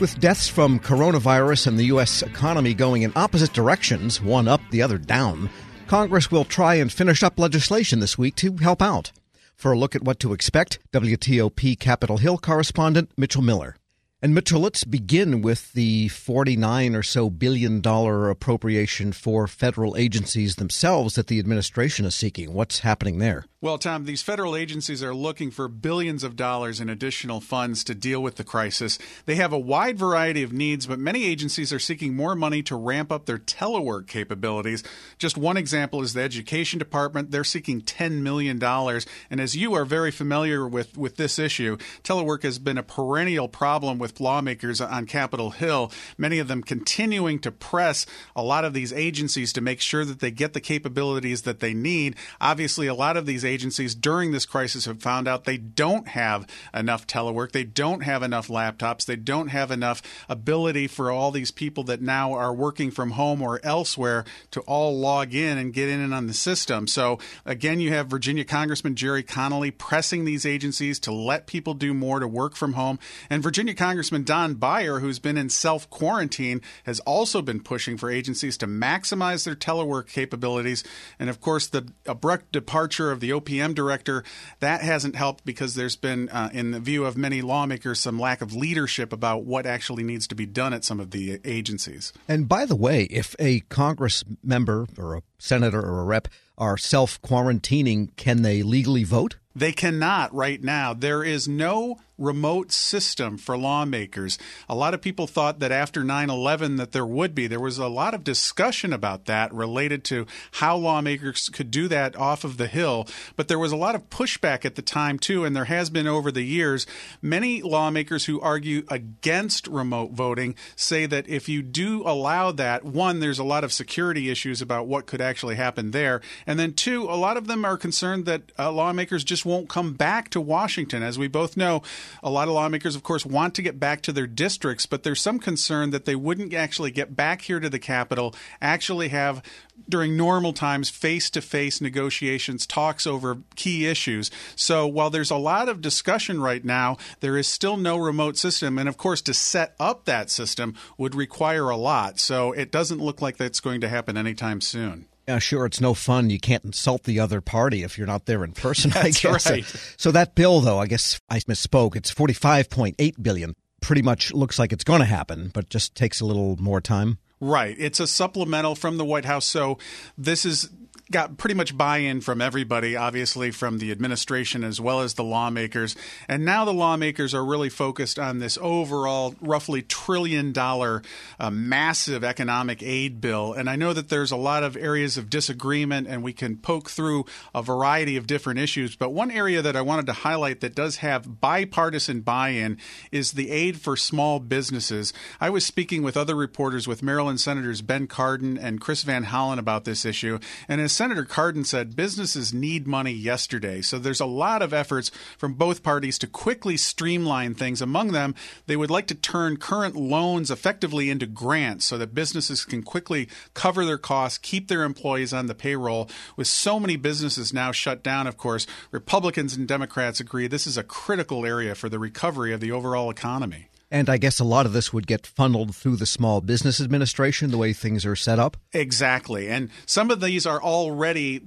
With deaths from coronavirus and the U.S. economy going in opposite directions, one up, the other down, Congress will try and finish up legislation this week to help out. For a look at what to expect, WTOP Capitol Hill correspondent Mitchell Miller. And Mitchell, let's begin with the 49 or so billion dollar appropriation for federal agencies themselves that the administration is seeking. What's happening there? Well, Tom, these federal agencies are looking for billions of dollars in additional funds to deal with the crisis. They have a wide variety of needs, but many agencies are seeking more money to ramp up their telework capabilities. Just one example is the Education Department. They're seeking $10 million. And as you are very familiar with, with this issue, telework has been a perennial problem with lawmakers on Capitol Hill, many of them continuing to press a lot of these agencies to make sure that they get the capabilities that they need. Obviously, a lot of these agencies during this crisis have found out they don't have enough telework, they don't have enough laptops, they don't have enough ability for all these people that now are working from home or elsewhere to all log in and get in and on the system. So again, you have Virginia Congressman Gerry Connolly pressing these agencies to let people do more to work from home, and Virginia Congressman Don Beyer, who's been in self quarantine, has also been pushing for agencies to maximize their telework capabilities. And of course, the abrupt departure of the OPM director, that hasn't helped because there's been, uh, in the view of many lawmakers, some lack of leadership about what actually needs to be done at some of the agencies. And by the way, if a Congress member or a senator or a rep are self quarantining, can they legally vote? They cannot right now. There is no remote system for lawmakers. A lot of people thought that after 9/11 that there would be. There was a lot of discussion about that related to how lawmakers could do that off of the hill, but there was a lot of pushback at the time too and there has been over the years. Many lawmakers who argue against remote voting say that if you do allow that, one there's a lot of security issues about what could actually happen there, and then two, a lot of them are concerned that uh, lawmakers just won't come back to Washington as we both know a lot of lawmakers, of course, want to get back to their districts, but there's some concern that they wouldn't actually get back here to the Capitol, actually have during normal times face to face negotiations, talks over key issues. So while there's a lot of discussion right now, there is still no remote system. And of course, to set up that system would require a lot. So it doesn't look like that's going to happen anytime soon. Yeah, sure. It's no fun. You can't insult the other party if you're not there in person. That's I guess. right. So that bill, though, I guess I misspoke. It's 45.8 billion. Pretty much looks like it's going to happen, but just takes a little more time. Right. It's a supplemental from the White House. So this is got pretty much buy-in from everybody, obviously from the administration as well as the lawmakers. And now the lawmakers are really focused on this overall roughly trillion dollar uh, massive economic aid bill. And I know that there's a lot of areas of disagreement and we can poke through a variety of different issues. But one area that I wanted to highlight that does have bipartisan buy-in is the aid for small businesses. I was speaking with other reporters with Maryland Senators Ben Cardin and Chris Van Hollen about this issue. And as Senator Cardin said businesses need money yesterday. So there's a lot of efforts from both parties to quickly streamline things. Among them, they would like to turn current loans effectively into grants so that businesses can quickly cover their costs, keep their employees on the payroll. With so many businesses now shut down, of course, Republicans and Democrats agree this is a critical area for the recovery of the overall economy. And I guess a lot of this would get funneled through the Small Business Administration, the way things are set up. Exactly. And some of these are already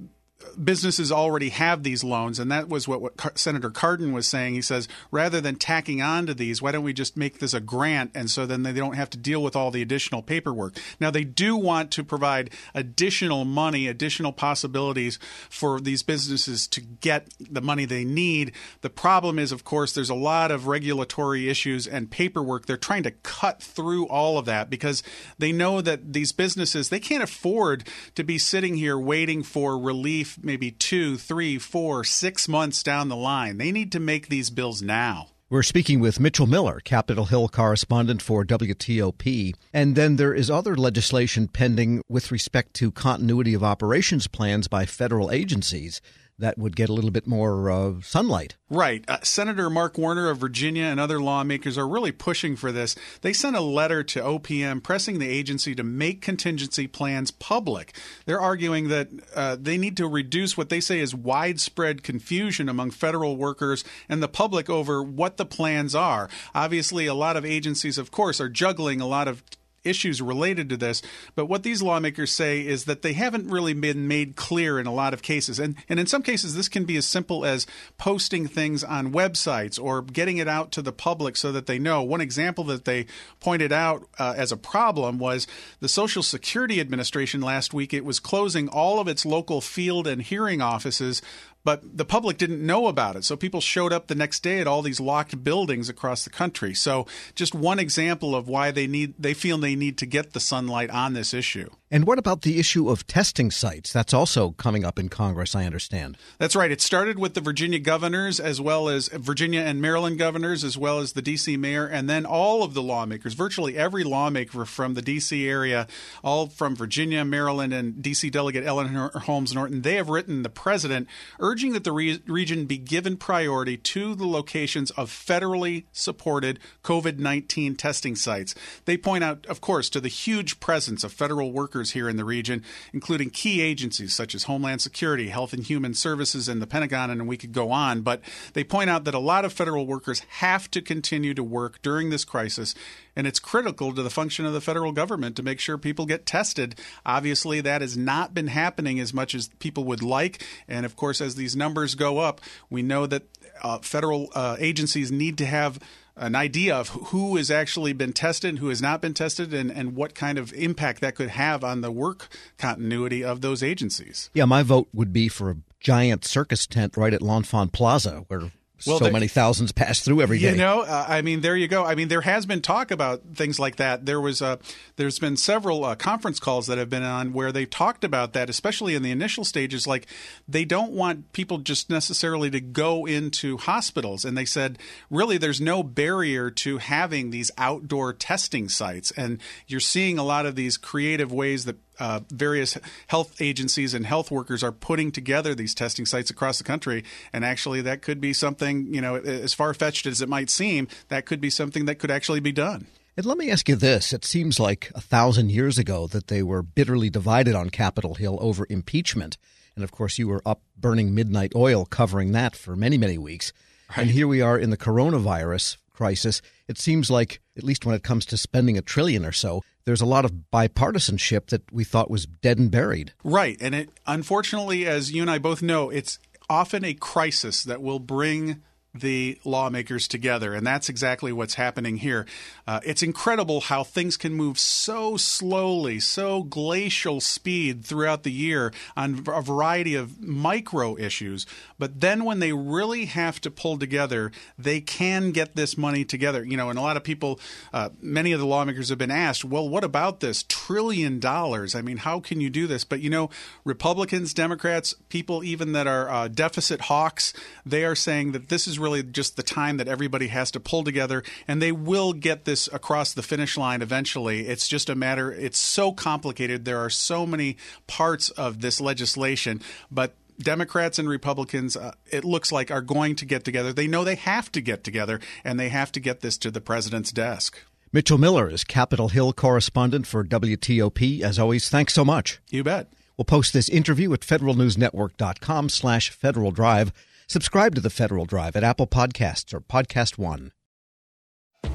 businesses already have these loans, and that was what, what Senator Cardin was saying. He says rather than tacking on to these, why don't we just make this a grant, and so then they don't have to deal with all the additional paperwork. Now they do want to provide additional money, additional possibilities for these businesses to get the money they need. The problem is, of course, there's a lot of regulatory issues and paperwork. They're trying to cut through all of that because they know that these businesses they can't afford to be sitting here waiting for relief maybe two, three, four, six months down the line. They need to make these bills now. We're speaking with Mitchell Miller, Capitol Hill correspondent for WTOP. And then there is other legislation pending with respect to continuity of operations plans by federal agencies. That would get a little bit more uh, sunlight. Right. Uh, Senator Mark Warner of Virginia and other lawmakers are really pushing for this. They sent a letter to OPM pressing the agency to make contingency plans public. They're arguing that uh, they need to reduce what they say is widespread confusion among federal workers and the public over what the plans are. Obviously, a lot of agencies, of course, are juggling a lot of issues related to this. But what these lawmakers say is that they haven't really been made clear in a lot of cases. And, and in some cases, this can be as simple as posting things on websites or getting it out to the public so that they know. One example that they pointed out uh, as a problem was the Social Security Administration last week. It was closing all of its local field and hearing offices but the public didn't know about it. So people showed up the next day at all these locked buildings across the country. So just one example of why they need they feel they need to get the sunlight on this issue. And what about the issue of testing sites? That's also coming up in Congress, I understand. That's right. It started with the Virginia governors, as well as Virginia and Maryland governors, as well as the D.C. mayor, and then all of the lawmakers, virtually every lawmaker from the D.C. area, all from Virginia, Maryland, and D.C. Delegate Eleanor Holmes Norton, they have written the president urging that the re- region be given priority to the locations of federally supported COVID 19 testing sites. They point out, of course, to the huge presence of federal workers here in the region, including key agencies such as Homeland Security, Health and Human Services, and the Pentagon, and we could go on. But they point out that a lot of federal workers have to continue to work during this crisis, and it's critical to the function of the federal government to make sure people get tested. Obviously, that has not been happening as much as people would like. And of course, as these numbers go up, we know that uh, federal uh, agencies need to have an idea of who has actually been tested, who has not been tested, and, and what kind of impact that could have on the work continuity of those agencies. Yeah, my vote would be for a giant circus tent right at L'Enfant Plaza, where well, so many thousands pass through every day. You know, uh, I mean, there you go. I mean, there has been talk about things like that. There was, uh, there's been several uh, conference calls that have been on where they've talked about that, especially in the initial stages. Like, they don't want people just necessarily to go into hospitals, and they said, really, there's no barrier to having these outdoor testing sites, and you're seeing a lot of these creative ways that uh, various health agencies and health workers are putting together these testing sites across the country. And actually, that could be something, you know, as far fetched as it might seem, that could be something that could actually be done. And let me ask you this. It seems like a thousand years ago that they were bitterly divided on Capitol Hill over impeachment. And of course, you were up burning midnight oil covering that for many, many weeks. Right. And here we are in the coronavirus crisis. It seems like, at least when it comes to spending a trillion or so, there's a lot of bipartisanship that we thought was dead and buried. Right. And it unfortunately, as you and I both know, it's often a crisis that will bring the lawmakers together. And that's exactly what's happening here. Uh, it's incredible how things can move so slowly, so glacial speed throughout the year on a variety of micro issues. But then when they really have to pull together, they can get this money together. You know, and a lot of people, uh, many of the lawmakers have been asked, well, what about this trillion dollars? I mean, how can you do this? But, you know, Republicans, Democrats, people even that are uh, deficit hawks, they are saying that this is really just the time that everybody has to pull together, and they will get this across the finish line eventually. It's just a matter, it's so complicated. There are so many parts of this legislation, but Democrats and Republicans, uh, it looks like, are going to get together. They know they have to get together, and they have to get this to the president's desk. Mitchell Miller is Capitol Hill correspondent for WTOP. As always, thanks so much. You bet. We'll post this interview at federalnewsnetwork.com slash Federal Drive. Subscribe to the Federal Drive at Apple Podcasts or Podcast One.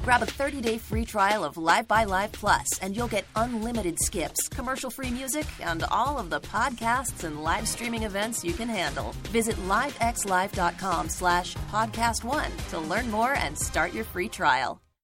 Grab a 30-day free trial of Live by Live Plus, and you'll get unlimited skips, commercial-free music, and all of the podcasts and live streaming events you can handle. Visit livexlive.com slash podcast one to learn more and start your free trial.